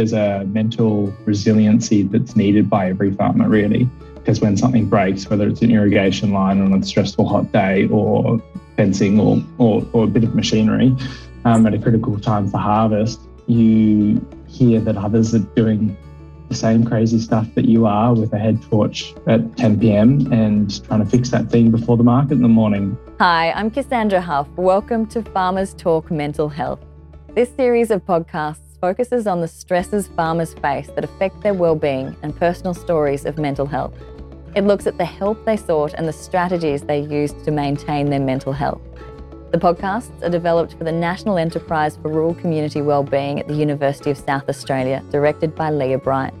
there's a mental resiliency that's needed by every farmer, really. Because when something breaks, whether it's an irrigation line on a stressful hot day or fencing or, or, or a bit of machinery um, at a critical time for harvest, you hear that others are doing the same crazy stuff that you are with a head torch at 10 p.m. and trying to fix that thing before the market in the morning. Hi, I'm Cassandra Huff. Welcome to Farmers Talk Mental Health. This series of podcasts focuses on the stresses farmers face that affect their well-being and personal stories of mental health. It looks at the help they sought and the strategies they used to maintain their mental health. The podcasts are developed for the National Enterprise for Rural Community Wellbeing at the University of South Australia, directed by Lia Bryant.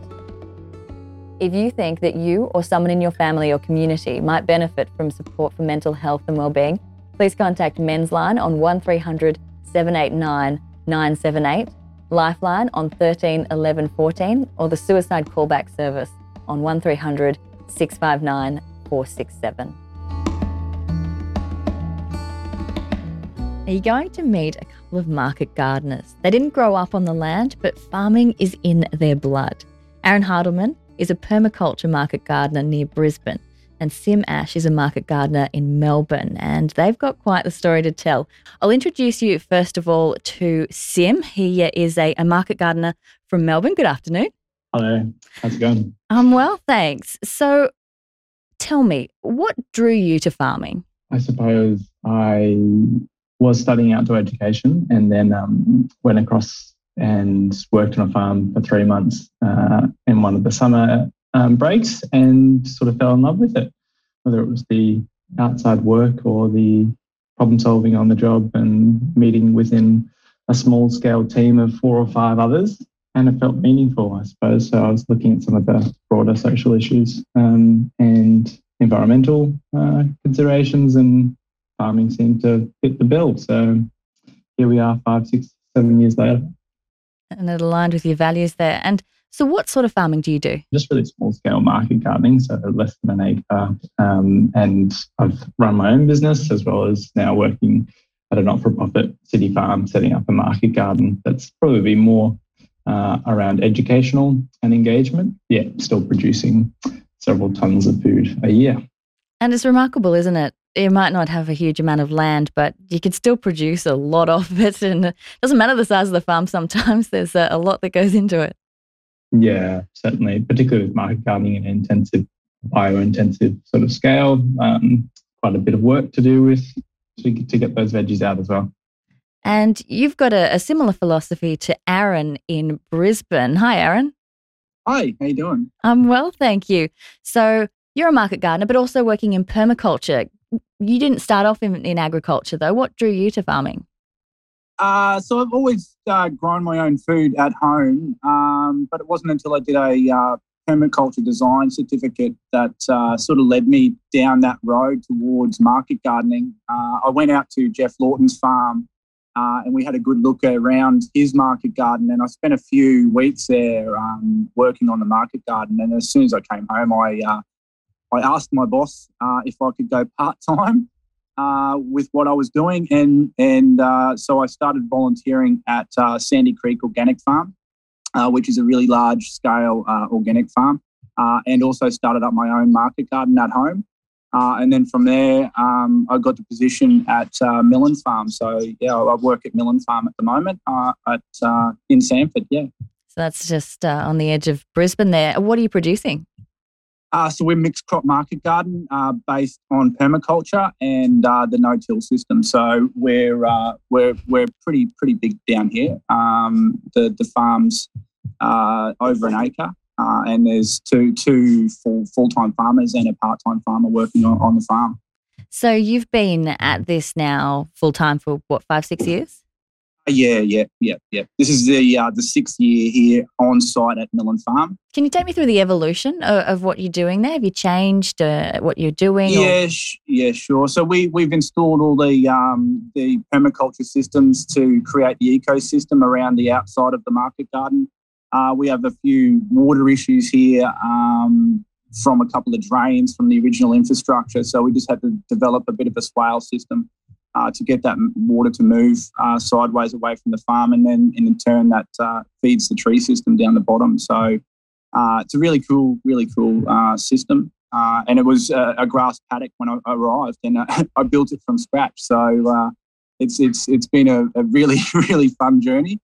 If you think that you or someone in your family or community might benefit from support for mental health and wellbeing, please contact Men's Line on 1300 789 978, Lifeline on 13 11 14, or the Suicide Callback Service on 1300 659 467. Are you going to meet a couple of market gardeners? They didn't grow up on the land, but farming is in their blood. Arran Heideman is a permaculture market gardener near Brisbane, and Sim Ash is a market gardener in Melbourne, and they've got quite the story to tell. I'll introduce you first of all to Sim. He is a, a market gardener from Melbourne. Good afternoon. Hello, how's it going? Um, well, thanks. So tell me, what drew you to farming? I suppose I was studying outdoor education and then um, went across and worked on a farm for three months uh, in one of the summer um, breaks and sort of fell in love with it, whether it was the outside work or the problem solving on the job and meeting within a small scale team of four or five others. And it felt meaningful, I suppose. So I was looking at some of the broader social issues um, and environmental uh, considerations, and farming seemed to fit the bill. So here we are, five, six, seven years later. And it aligned with your values there. And so, what sort of farming do you do? Just really small scale market gardening, so less than an acre. Um, and I've run my own business as well as now working at a not for profit city farm, setting up a market garden that's probably more uh, around educational and engagement, yet still producing several tons of food a year. And it's remarkable, isn't it? You might not have a huge amount of land, but you can still produce a lot of it. And it doesn't matter the size of the farm sometimes, there's a, a lot that goes into it. Yeah, certainly, particularly with market gardening and intensive, bio-intensive sort of scale. Um, quite a bit of work to do with to, to get those veggies out as well. And you've got a, a, similar philosophy to Arran in Brisbane. Hi, Arran. Hi, how you doing? I'm well, thank you. So you're a market gardener, but also working in permaculture. You didn't start off in, in agriculture, though. What drew you to farming? Uh, so I've always uh, grown my own food at home, um, but it wasn't until I did a uh, permaculture design certificate that uh, sort of led me down that road towards market gardening. Uh, I went out to Geoff Lawton's farm and we had a good look around his market garden. And I spent a few weeks there um, working on the market garden. And as soon as I came home, I I asked my boss if I could go part time uh, with what I was doing, and and uh, so I started volunteering at uh, Sandy Creek Organic Farm, uh, which is a really large scale uh, organic farm, and also started up my own market garden at home. and then from there, um, I got the position at Millen Farm. So yeah, I work at Millen Farm at the moment at in Samford. Yeah. So that's just on the edge of Brisbane. There, what are you producing? Uh, so we're mixed crop market garden uh, based on permaculture and uh, the no-till system. So we're uh, we're we're pretty pretty big down here. Um, the the farms uh, over an acre, uh, and there's two two full full time farmers and a part time farmer working on, on the farm. So you've been at this now full time for what five six years? Yeah, yeah, yeah, yeah. This is the uh, the sixth year here on site at Millen Farm. Can you take me through the evolution of, of what you're doing there? Have you changed uh, what you're doing? Yeah, sh- yeah, sure. So we we've installed all the um, the permaculture systems to create the ecosystem around the outside of the market garden. Uh, we have a few water issues here um, from a couple of drains from the original infrastructure, so we just had to develop a bit of a swale system uh, to get that water to move uh, sideways away from the farm, and then and in turn that uh, feeds the tree system down the bottom. So uh, it's a really cool, really cool uh, system. Uh, and it was a, a, grass paddock when I arrived, and I built it from scratch. So it's it's it's been a, a really really fun journey.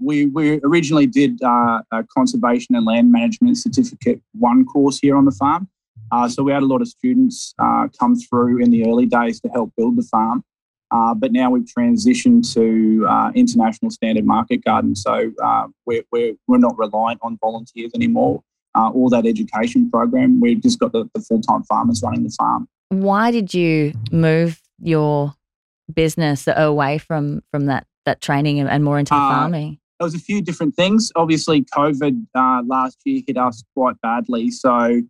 we we originally did a conservation and land management certificate one course here on the farm. Uh, so we had a lot of students uh, come through in the early days to help build the farm. Uh, but now we've transitioned to uh, international standard market garden. So uh, we're, we're, we're not reliant on volunteers anymore uh, or that education program. We've just got the, the full time farmers running the farm. Why did you move your business away from, from that, that training and more into the farming? There was a few different things. Obviously, COVID last year hit us quite badly. So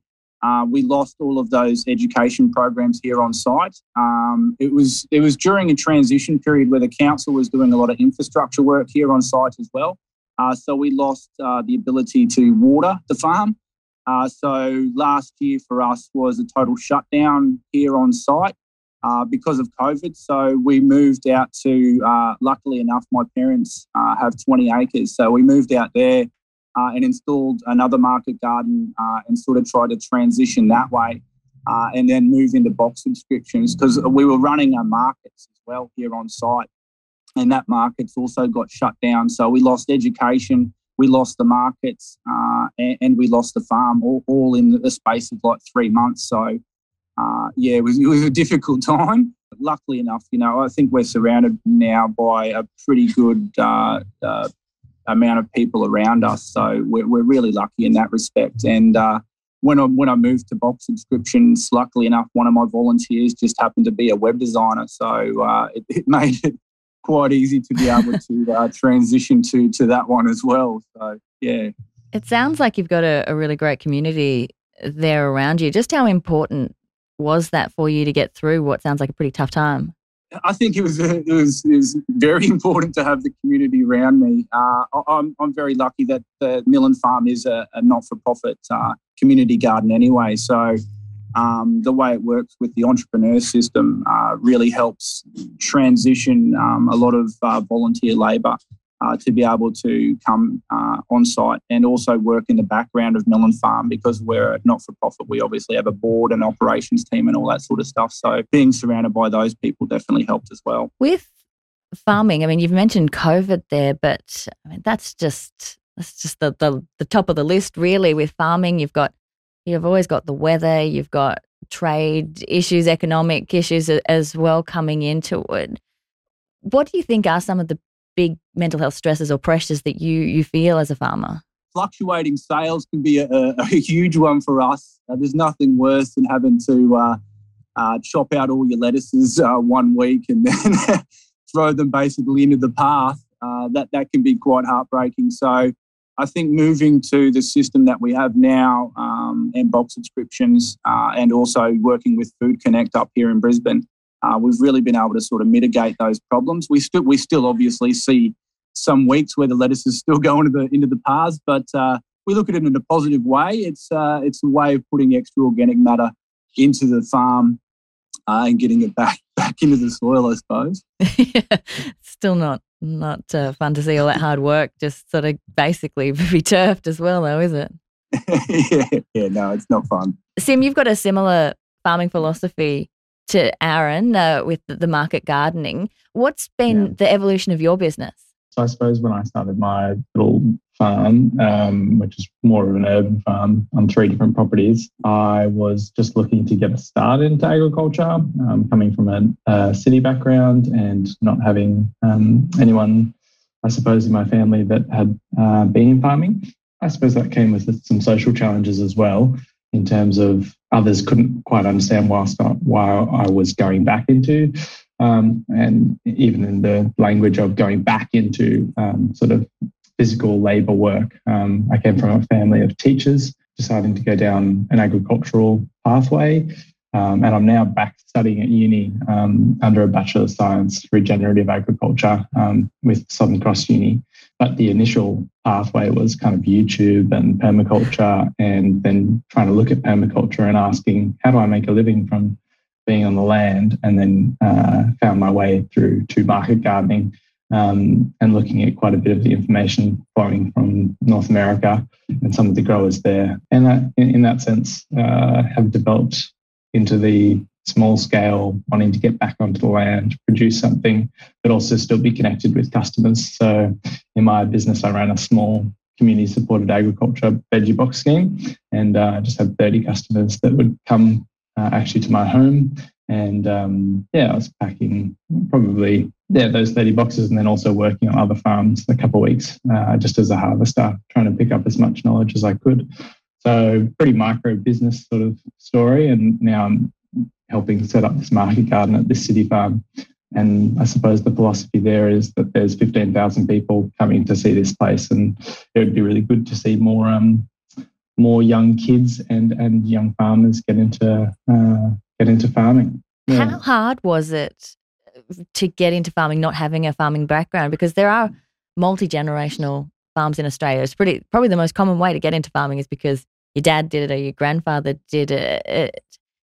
uh, we lost all of those education programs here on site. Um, it was it was during a transition period where the council was doing a lot of infrastructure work here on site as well. Uh, so we lost uh, the ability to water the farm. Uh, so last year for us was a total shutdown here on site uh, because of COVID. So we moved out to. Uh, luckily enough, my parents have 20 acres, so we moved out there uh, and installed another market garden uh, and sort of tried to transition that way uh, and then move into box subscriptions because we were running our markets as well here on site. And that market's also got shut down. So we lost education, we lost the markets, uh, and, and, we lost the farm all, all in the space of like three months. So, uh, yeah, it was, it was a difficult time. Luckily enough, you know, I think we're surrounded now by a pretty good uh, amount of people around us. So we're, we're really lucky in that respect. And uh, when I when I moved to box subscriptions, luckily enough, one of my volunteers just happened to be a web designer, so uh, it, it, made it quite easy to be able to uh, transition to to that one as well. So yeah, it sounds like you've got a, a really great community there around you. Just how important was that for you to get through what sounds like a pretty tough time? I think it was, it was it was very important to have the community around me. Uh, I'm I'm very lucky that the Millen Farm is a, a not-for-profit uh, community garden anyway. So um, the way it works with the entrepreneur system uh, really helps transition um, a lot of uh, volunteer labour uh, to be able to come uh, on site and also work in the background of Millen Farm because we're not for profit. We obviously have a board and operations team and all that sort of stuff. So being surrounded by those people definitely helped as well. With farming, I mean, you've mentioned COVID there, but I mean, that's just that's just the, the the top of the list, really. With farming, you've got you've always got the weather, you've got trade issues, economic issues as well coming into it. What do you think are some of the big mental health stresses or pressures that you you feel as a farmer? Fluctuating sales can be a, a huge one for us. Uh, there's nothing worse than having to uh, uh, chop out all your lettuces uh, one week and then throw them basically into the path. Uh, that that can be quite heartbreaking. So. I think moving to the system that we have now um, and box subscriptions uh, and also working with Food Connect up here in Brisbane uh, we've really been able to sort of mitigate those problems. We still we still obviously see some weeks where the lettuce is still going into the into the paths, but uh, we look at it in a positive way. It's uh, it's a way of putting extra organic matter into the farm uh, and getting it back back into the soil, I suppose. still not not uh, fun to see all that hard work just sort of basically be turfed as well, though, is it? yeah, yeah, no, it's not fun. Sim, you've got a similar farming philosophy to Arran uh, with the market gardening. What's been yeah. the evolution of your business? So I suppose when I started my little farm, um, which is more of an urban farm on three different properties, I was just looking to get a start into agriculture, um, coming from a, a, city background and not having um, anyone, I suppose, in my family that had uh, been in farming. I suppose that came with some social challenges as well in terms of others couldn't quite understand whilst I, why I was going back into, um, and even in the language of going back into um, sort of physical labour work. Um, I came from a family of teachers, deciding to go down an agricultural pathway. Um, and I'm now back studying at uni um, under a Bachelor of Science Regenerative Agriculture um, with Southern Cross Uni. But the initial pathway was kind of YouTube and permaculture, and then trying to look at permaculture and asking, how do I make a living from being on the land, and then uh, found my way through to market gardening um, and looking at quite a bit of the information flowing from North America and some of the growers there. And that, in, in that sense, uh, have developed into the small scale, wanting to get back onto the land, produce something, but also still be connected with customers. So in my business, I ran a small community supported agriculture veggie box scheme and uh, just had 30 customers that would come uh, actually to my home. And um, yeah, I was packing probably yeah those 30 boxes and then also working on other farms a couple of weeks uh, just as a harvester, trying to pick up as much knowledge as I could. So pretty micro business sort of story. And now I'm helping set up this market garden at this city farm. And I suppose the philosophy there is that there's 15,000 people coming to see this place, and it would be really good to see more um, more young kids and and young farmers get into uh, get into farming. Yeah. How hard was it to get into farming, not having a farming background? Because there are multi generational farms in Australia. It's pretty probably the most common way to get into farming is because your dad did it or your grandfather did it.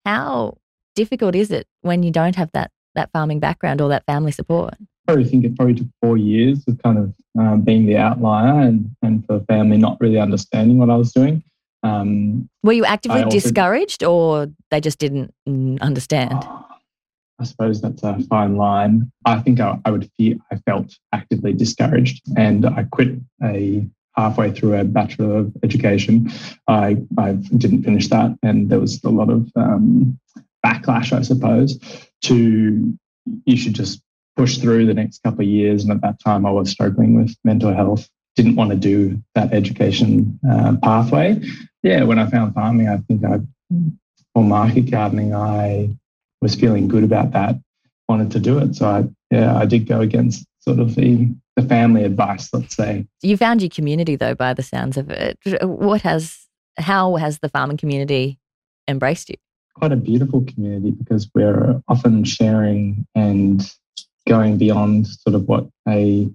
How difficult is it when you don't have that that farming background or that family support? I probably think it probably took four years of kind of um, being the outlier and, and for family not really understanding what I was doing. Um, Were you actively also, discouraged or they just didn't understand? Oh, I suppose that's a fine line. I think I, I would feel I felt actively discouraged and I quit a halfway through a bachelor of education. I, I didn't finish that and there was a lot of um, backlash, I suppose, to you should just push through the next couple of years. And at that time, I was struggling with mental health. Didn't want to do that education uh, pathway. Yeah, when I found farming, I think I, or market gardening, I was feeling good about that. Wanted to do it, so I yeah, I did go against sort of the the family advice, let's say. You found your community though, by the sounds of it. What has how has the farming community embraced you? quite a beautiful community because we're often sharing and going beyond sort of what a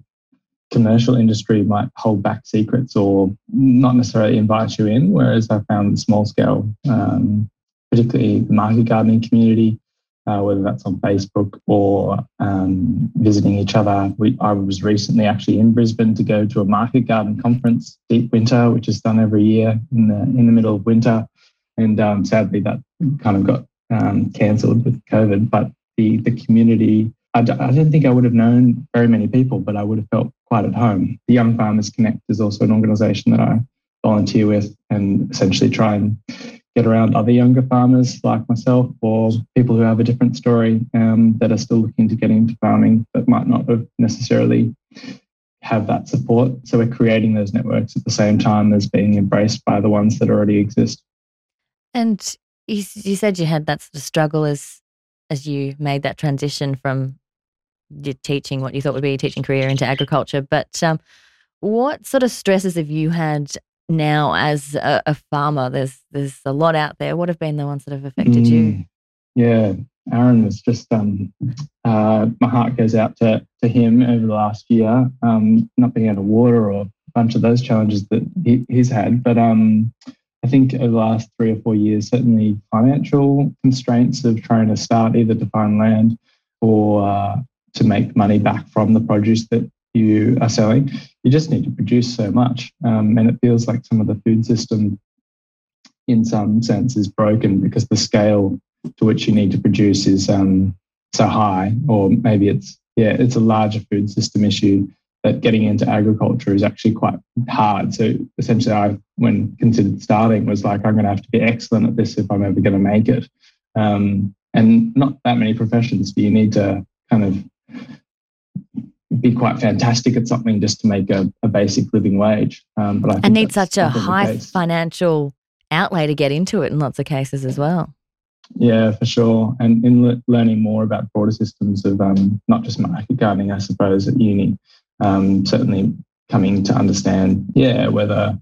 commercial industry might hold back secrets or not necessarily invite you in. Whereas I found small scale, um, particularly the market gardening community, uh, whether that's on Facebook or um, visiting each other. We, I was recently actually in Brisbane to go to a market garden conference, Deep Winter, which is done every year in the in the middle of winter. And um, sadly, that kind of got um, cancelled with COVID. But the the community, I d- I don't think I would have known very many people, but I would have felt quite at home. The Young Farmers Connect is also an organisation that I volunteer with, and essentially try and get around other younger farmers like myself or people who have a different story um, that are still looking to get into farming but might not have necessarily have that support. So we're creating those networks at the same time as being embraced by the ones that already exist. And you, said you had that sort of struggle as as you made that transition from your teaching, what you thought would be a teaching career, into agriculture. But um, what sort of stresses have you had now as a, a, farmer? There's there's a lot out there. What have been the ones that have affected mm, you? Yeah, Arran was just um, uh, my heart goes out to to him over the last year, um, not being out of water or a bunch of those challenges that he, he's had. But um, I think over the last three or four years, certainly financial constraints of trying to start either to find land or uh, to make money back from the produce that you are selling. You just need to produce so much. Um, and it feels like some of the food system, in some sense, is broken because the scale to which you need to produce is um, so high, or maybe it's yeah, it's a larger food system issue that getting into agriculture is actually quite hard. So essentially, I, when considered starting, was like, I'm going to have to be excellent at this if I'm ever going to make it. Um, and not that many professions do you need to kind of be quite fantastic at something just to make a, a basic living wage. Um, but I and need such a high financial outlay to get into it in lots of cases as well. Yeah, for sure. And in le- learning more about broader systems of um, not just market gardening, I suppose, at uni, um, certainly coming to understand, yeah, whether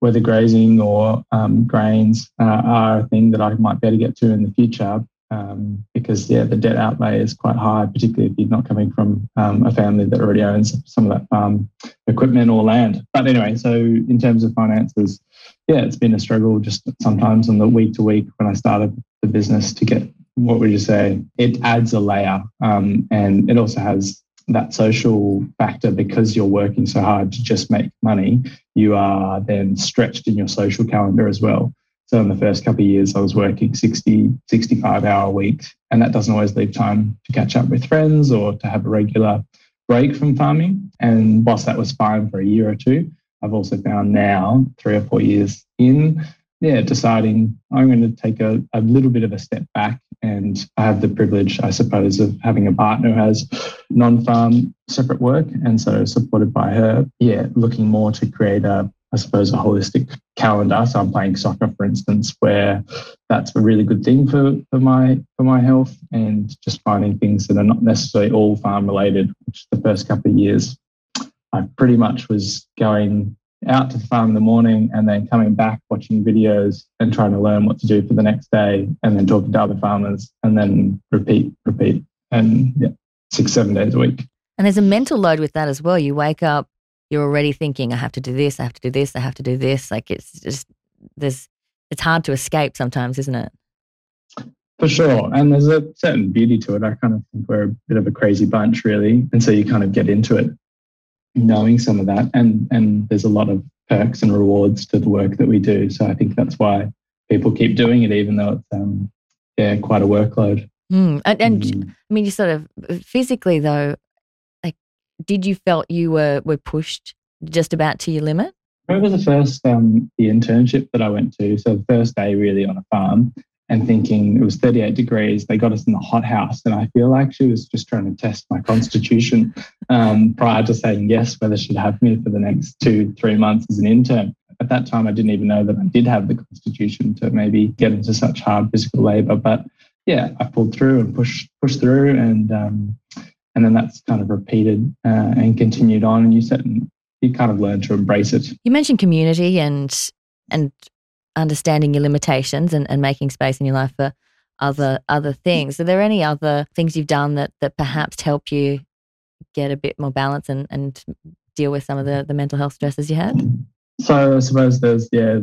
whether grazing or um, grains uh, are a thing that I might better get to in the future. Um, because yeah, the debt outlay is quite high, particularly if you're not coming from um, a family that already owns some of that farm equipment or land. But anyway, so in terms of finances, yeah, it's been a struggle just sometimes on the week to week when I started the business to get what would you say? It adds a layer, um, and it also has that social factor because you're working so hard to just make money. You are then stretched in your social calendar as well. So in the first couple of years, I was working 60, 65 hour weeks, and that doesn't always leave time to catch up with friends or to have a regular break from farming. And whilst that was fine for a year or two, I've also found now, three or four years in, yeah, deciding I'm going to take a, a little bit of a step back. And I have the privilege, I suppose, of having a partner who has non farm separate work. And so, supported by her, yeah, looking more to create a, I suppose, a holistic calendar. So I'm playing soccer, for instance, where that's a really good thing for, for my for my health, and just finding things that are not necessarily all farm related. Which the first couple of years, I pretty much was going out to the farm in the morning and then coming back, watching videos and trying to learn what to do for the next day, and then talking to other farmers, and then repeat, repeat, and yeah, six, seven days a week. And there's a mental load with that as well. You wake up, you're already thinking, I have to do this, I have to do this, I have to do this. Like it's just, there's, it's hard to escape sometimes, isn't it? For sure. And there's a certain beauty to it. I kind of think we're a bit of a crazy bunch, really. And so you kind of get into it knowing some of that. And, and there's a lot of perks and rewards to the work that we do. So I think that's why people keep doing it, even though it's, um, yeah, quite a workload. Mm. And, and mm. I mean, you sort of physically, though, did you felt you were, were pushed just about to your limit? I remember the first um, the internship that I went to. So the first day really on a farm, and thinking it was 38 degrees. They got us in the hothouse, and I feel like she was just trying to test my constitution um, prior to saying yes, whether she'd have me for the next two, three months as an intern. At that time, I didn't even know that I did have the constitution to maybe get into such hard physical labor. But yeah, I pulled through and pushed pushed through, and um, and then that's kind of repeated uh, and continued on. And you said you kind of learn to embrace it. You mentioned community and and understanding your limitations and, and making space in your life for other other things. Are there any other things you've done that that perhaps help you get a bit more balance and, and deal with some of the, the mental health stresses you had? So I suppose there's yeah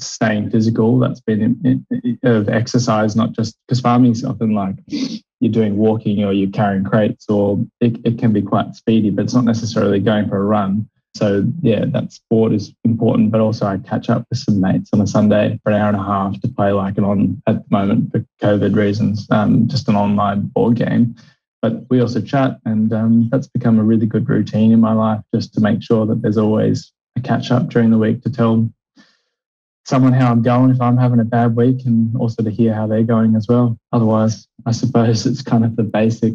staying physical. That's been of exercise, not just because farming is often like you're doing walking or you're carrying crates, or it, it can be quite speedy, but it's not necessarily going for a run. So yeah, that sport is important, but also I catch up with some mates on a Sunday for an hour and a half to play like an on at the moment for COVID reasons, um, just an online board game. But we also chat, and um, that's become a really good routine in my life, just to make sure that there's always a catch up during the week to tell someone how I'm going if I'm having a bad week, and also to hear how they're going as well. Otherwise, I suppose it's kind of the basic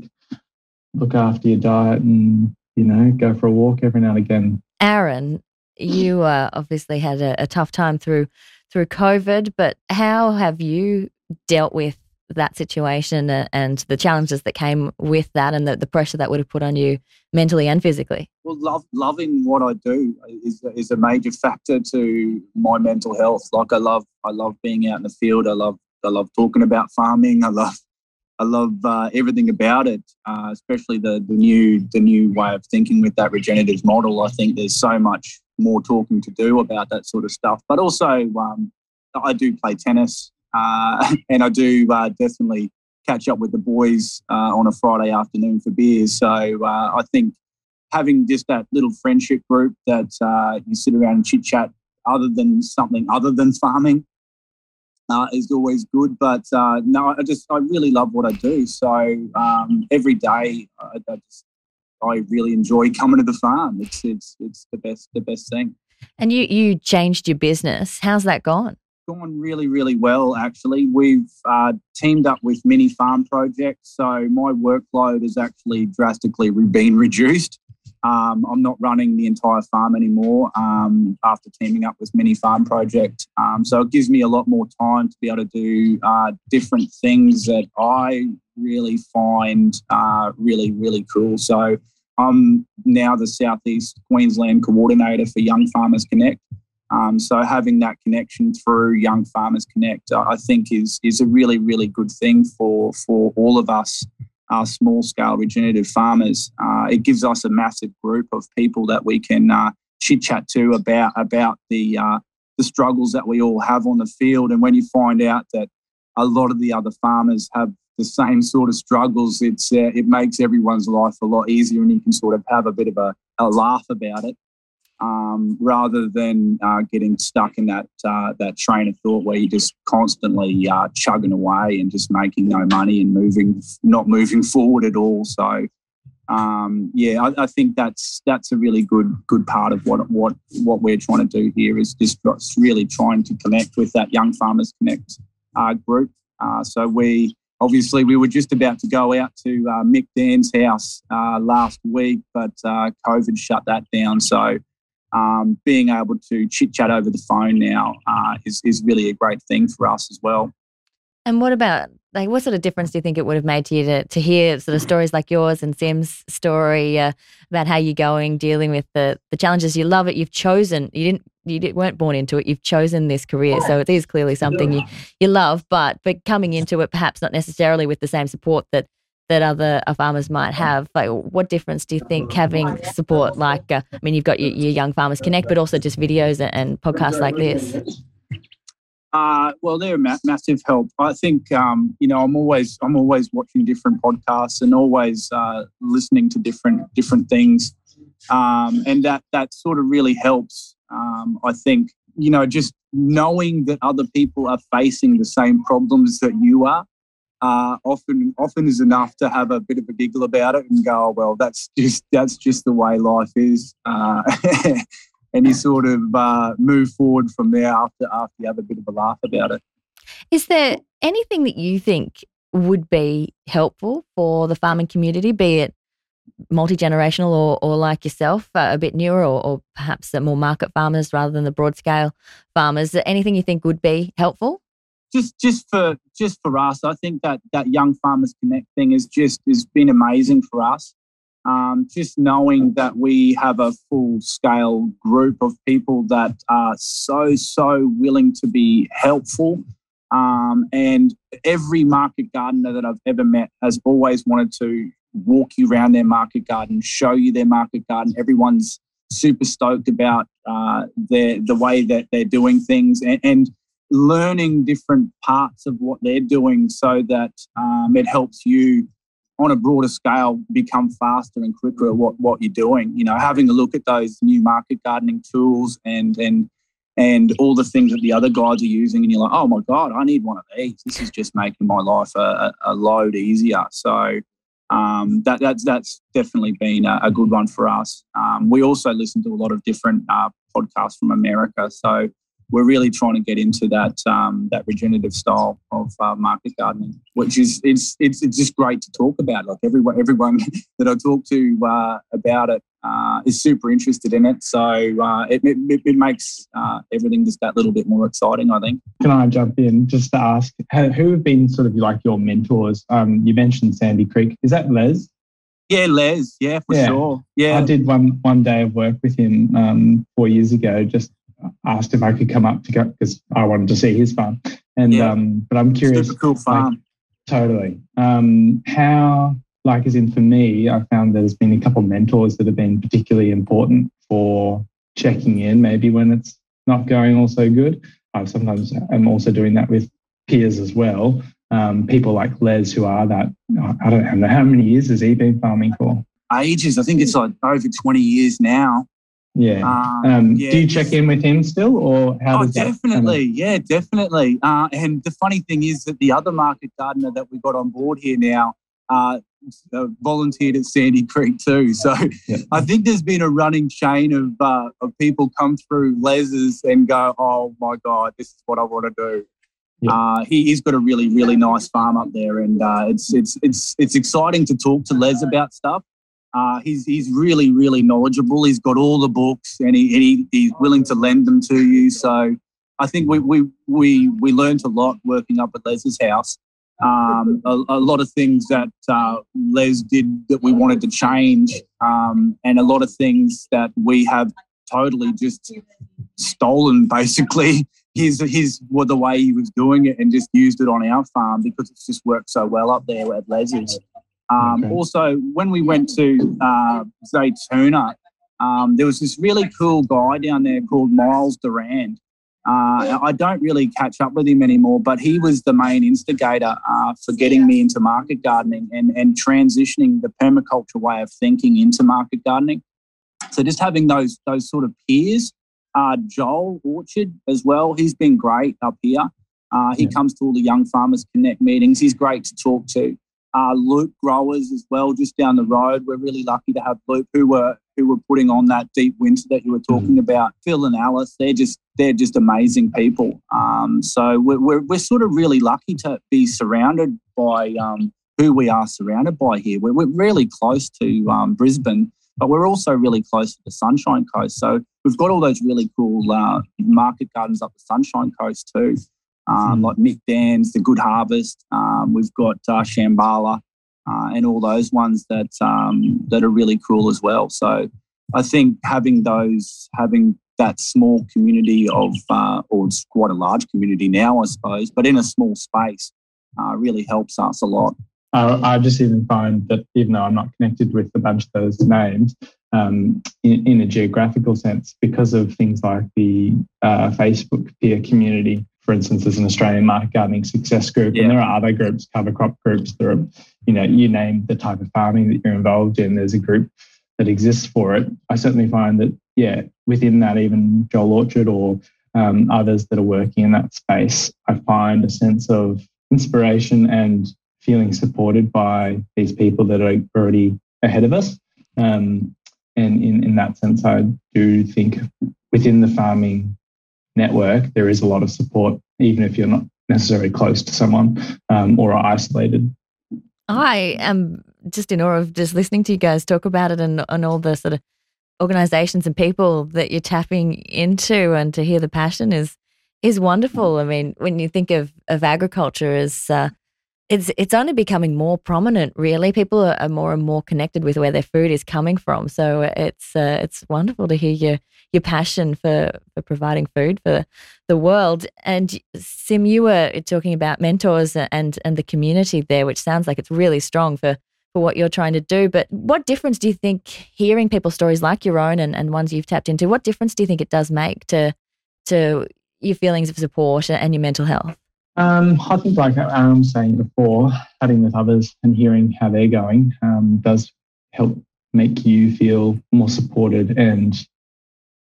look after your diet and you know go for a walk every now and again Arran, you uh, obviously had a, a, tough time through through COVID, but how have you dealt with that situation and the challenges that came with that, and the, the pressure that would have put on you mentally and physically? Well, love, loving what I do is is a major factor to my mental health. Like I love I love being out in the field. I love I love talking about farming. I love I love uh, everything about it, uh, especially the the new the new way of thinking with that regenerative model. I think there's so much more talking to do about that sort of stuff. But also, um, I do play tennis, uh, and I do uh, definitely catch up with the boys uh, on a Friday afternoon for beers. So uh, I think having just that little friendship group that you sit around and chit chat, other than something other than farming, uh, is always good. But uh, no, I just I really love what I do. So um, every day, I, I, just I really enjoy coming to the farm. It's it's it's the best the best thing. And you you changed your business. How's that gone? Gone really really well actually. We've uh, teamed up with Mini Farm Project, so my workload has actually drastically been reduced. Um, I'm not running the entire farm anymore um, after teaming up with Mini Farm Project. Um, so it gives me a lot more time to be able to do uh, different things that I really find uh, really, really cool. So I'm now the Southeast Queensland coordinator for Young Farmers Connect. Um, so having that connection through Young Farmers Connect, I think, is is a really, really good thing for for all of us our small scale regenerative farmers. Uh, it gives us a massive group of people that we can uh, chit chat to about about the uh, the struggles that we all have on the field. And when you find out that a lot of the other farmers have the same sort of struggles. It's uh, it makes everyone's life a lot easier, and you can sort of have a bit of a, a laugh about it, um, rather than uh, getting stuck in that uh, that train of thought where you're just constantly uh, chugging away and just making no money and moving not moving forward at all. So. Um, yeah, I, I, think that's that's a really good good part of what what what we're trying to do here is just really trying to connect with that Young Farmers Connect uh, group. Uh, so we obviously we were just about to go out to uh, Mick Dan's house uh, last week, but uh, COVID shut that down. So um, being able to chit chat over the phone now uh, is is really a great thing for us as well. And what about like what sort of difference do you think it would have made to you to, to hear sort of stories like yours and Sim's story uh, about how you're going dealing with the the challenges? You love it. You've chosen. You didn't. You weren't born into it. You've chosen this career, so it is clearly something you you love. But but coming into it, perhaps not necessarily with the same support that that other uh, farmers might have. Like, what difference do you think having support like? Uh, I mean, you've got your, your Young Farmers Connect, but also just videos and, and podcasts like this. Uh, well, they're a ma- massive help. I think um, you know I'm always I'm always watching different podcasts and always uh, listening to different different things, um, and that that sort of really helps. Um, I think you know just knowing that other people are facing the same problems that you are uh, often often is enough to have a bit of a giggle about it and go, oh, well, that's just that's just the way life is. Uh, and you sort of uh, move forward from there after after you have a bit of a laugh about it. Is there anything that you think would be helpful for the farming community, be it multi generational or, or like yourself, uh, a bit newer, or, or perhaps more market farmers rather than the broad scale farmers? Anything you think would be helpful? Just, just for just for us, I think that that Young Farmers Connect thing is just has been amazing for us. Um, just knowing that we have a full scale group of people that are so, so willing to be helpful. Um, and every market gardener that I've ever met has always wanted to walk you around their market garden, show you their market garden. Everyone's super stoked about uh, their, the way that they're doing things and, and learning different parts of what they're doing so that um, it helps you on a broader scale become faster and quicker at what, what you're doing. You know, having a look at those new market gardening tools and and and all the things that the other guys are using, and you're like, oh my god, I need one of these. This is just making my life a, a load easier. So um, that that's that's definitely been a, a good one for us. Um, we also listen to a lot of different uh, podcasts from America, so we're really trying to get into that um, that regenerative style of uh, market gardening, which is it's, it's it's just great to talk about. Like everyone everyone that I talk to uh, about it uh, is super interested in it, so uh, it, it, it makes uh, everything just that little bit more exciting. I think. Can I jump in just to ask who have been sort of like your mentors? Um, you mentioned Sandy Creek. Is that Les? Yeah, Les. Yeah, for yeah. sure. Yeah, I did one one day of work with him um, four years ago, just asked if I could come up to go because I wanted to see his farm. And yeah. um, but I'm curious. Super cool farm. Like, totally. Um, how like as in for me, I found there's been a couple of mentors that have been particularly important for checking in, maybe when it's not going all so good. I sometimes am also doing that with peers as well. Um, people like Les who are that I don't know how many years has he been farming for? Ages. I think it's like over 20 years now. Yeah. Um, um, yeah. Do you check in with him still, or how? Oh, definitely. yeah, definitely. Uh, and the funny thing is that the other market gardener that we got on board here now uh, uh, volunteered at Sandy Creek too. So yeah. I think there's been a running chain of uh, of people come through Les's and go, "Oh my God, this is what I want to do." Yeah. Uh, he, has got a really, really nice farm up there, and uh, it's it's it's it's exciting to talk to Les about stuff. Uh, he's he's really really knowledgeable. He's got all the books, and he, and he he's willing to lend them to you. So I think we we we we learned a lot working up at Les's house. Um, a, a, lot of things that uh, Les did that we wanted to change, um, and a lot of things that we have totally just stolen. Basically, his his the way he was doing it, and just used it on our farm because it's just worked so well up there at Les's. Um, okay. Also, when we went to uh, Zaytuna, um, there was this really cool guy down there called Miles Durand. Uh, I don't really catch up with him anymore, but he was the main instigator uh, for getting me into market gardening and, and transitioning the permaculture way of thinking into market gardening. So just having those those sort of peers, uh, Joel Orchard as well, he's been great up here. Uh, he yeah. comes to all the Young Farmers Connect meetings. He's great to talk to. Uh, Loop growers as well, just down the road. We're really lucky to have Loop, who were who were putting on that deep winter that you were talking mm. about. Phil and Alice, they're just they're just amazing people. Um, so we're, we're, we're sort of really lucky to be surrounded by um, who we are surrounded by here. We're, we're really close to um, Brisbane, but we're also really close to the Sunshine Coast. So we've got all those really cool uh, market gardens up the Sunshine Coast too, um, mm. like Mick Dan's, the Good Harvest. Um, we've got uh, Shambhala uh, and all those ones that um, that are really cool as well. So I think having those, having that small community of, uh, or it's quite a large community now, I suppose, but in a small space, uh, really helps us a lot. I just even find that even though I'm not connected with a bunch of those names, um, in, in, a geographical sense, because of things like the uh, Facebook peer community, for instance, there's an Australian market gardening success group, yeah. and there are other groups, cover crop groups. There are, you know, you name the type of farming that you're involved in. There's a group that exists for it. I certainly find that, yeah, within that, even Joel Orchard or um, others that are working in that space, I find a sense of inspiration and feeling supported by these people that are already ahead of us. Um, and in, in that sense, I do think within the farming network, there is a lot of support, even if you're not necessarily close to someone um, or are isolated. I am just in awe of just listening to you guys talk about it and, and all the sort of organizations and people that you're tapping into and to hear the passion is is wonderful. I mean, when you think of, of agriculture as uh, it's it's only becoming more prominent. Really, people are, are, more and more connected with where their food is coming from. So it's uh, it's wonderful to hear your your passion for for providing food for the world. And Sim, you were talking about mentors and and the community there, which sounds like it's really strong for for what you're trying to do. But what difference do you think hearing people's stories like your own and, and ones you've tapped into? What difference do you think it does make to to your feelings of support and your mental health? Um, I think, like I was saying before, chatting with others and hearing how they're going um, does help make you feel more supported and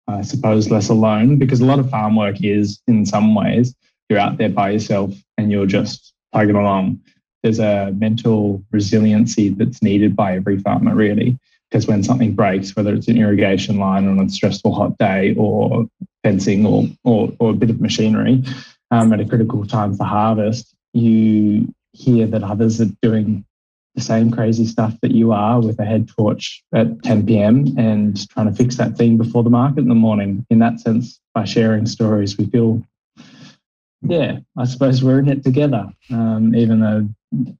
I suppose less alone because a lot of farm work is, in some ways, you're out there by yourself and you're just plugging along. There's a mental resiliency that's needed by every farmer, really, because when something breaks, whether it's an irrigation line on a stressful hot day or fencing or, or, or a bit of machinery, um, at a critical time for harvest, you hear that others are doing the same crazy stuff that you are with a head torch at 10 p.m. and trying to fix that thing before the market in the morning. In that sense, by sharing stories, we feel, yeah, I suppose we're in it together. Um, even though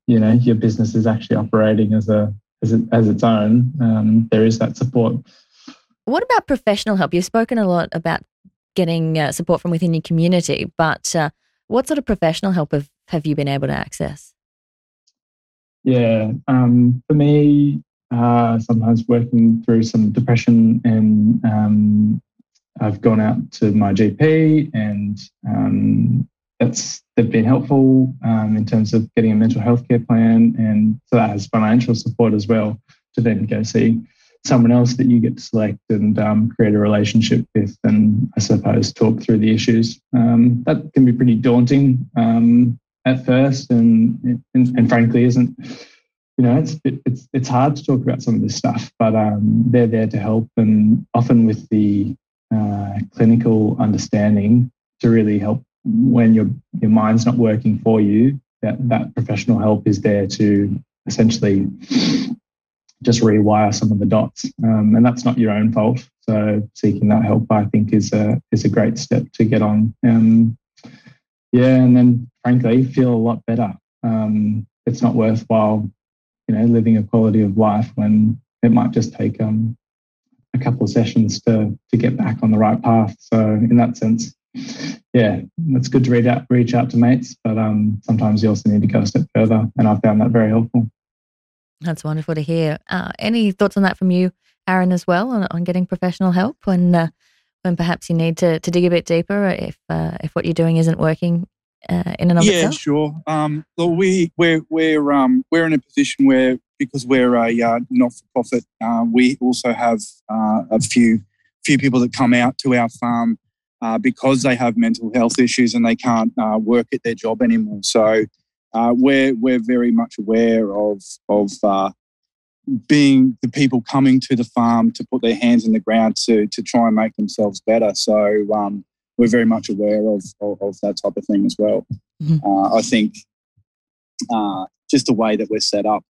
you know your business is actually operating as a as, it, as its own, um, there is that support. What about professional help? You've spoken a lot about getting uh, support from within your community. But uh, what sort of professional help have, have you been able to access? Yeah, um, for me, uh, sometimes working through some depression, and um, I've gone out to my GP, and um, that's they've been helpful um, in terms of getting a mental health care plan, and so that has financial support as well to then go see someone else that you get to select and um, create a relationship with, and I suppose talk through the issues. Um, that can be pretty daunting um, at first, and, and, and frankly, isn't. You know, it's it's it's hard to talk about some of this stuff, but um, they're there to help, and often with the uh, clinical understanding to really help when your your mind's not working for you. That that professional help is there to essentially just rewire some of the dots, um, and that's not your own fault. So seeking that help, I think, is a is a great step to get on. Um, yeah, and then frankly, feel a lot better. Um, it's not worthwhile, you know, living a quality of life when it might just take um, a couple of sessions to to get back on the right path. So in that sense, yeah, it's good to reach out reach out to mates, but um, sometimes you also need to go a step further, and I found that very helpful. That's wonderful to hear. Uh, any thoughts on that from you, Arran, as well, on, on getting professional help when uh, when perhaps you need to, to dig a bit deeper if uh, if what you're doing isn't working uh, in and of yeah, itself? sure. Um, well, we we're we're um, we're in a position where because we're a uh, not for profit, uh, we also have uh, a few few people that come out to our farm uh, because they have mental health issues and they can't uh, work at their job anymore. So uh, we're we're very much aware of of being the people coming to the farm to put their hands in the ground to to try and make themselves better. So um, we're very much aware of, of, of that type of thing as well. Mm-hmm. Uh, I think uh, just the way that we're set up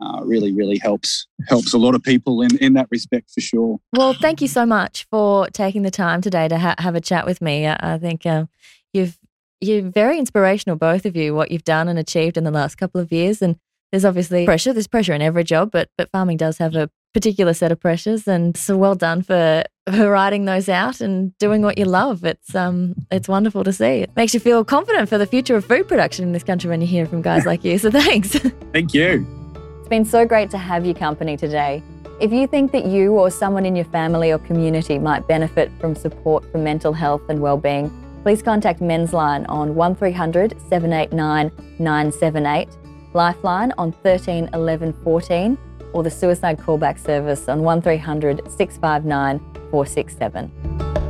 uh, really, really helps helps a lot of people in, in that respect for sure. Well, thank you so much for taking the time today to ha- have a chat with me. I, I think um, you've you're very inspirational, both of you, what you've done and achieved in the last couple of years. And there's obviously pressure. There's pressure in every job, but but farming does have a particular set of pressures. And so well done for for writing those out and doing what you love. It's um it's wonderful to see. It makes you feel confident for the future of food production in this country when you hear from guys like you. So thanks. Thank you. It's been so great to have your company today. If you think that you or someone in your family or community might benefit from support for mental health and well-being, please contact MensLine on 1300 789 978 Lifeline on 13 11 14 or the Suicide Callback Service on 1300 659 467.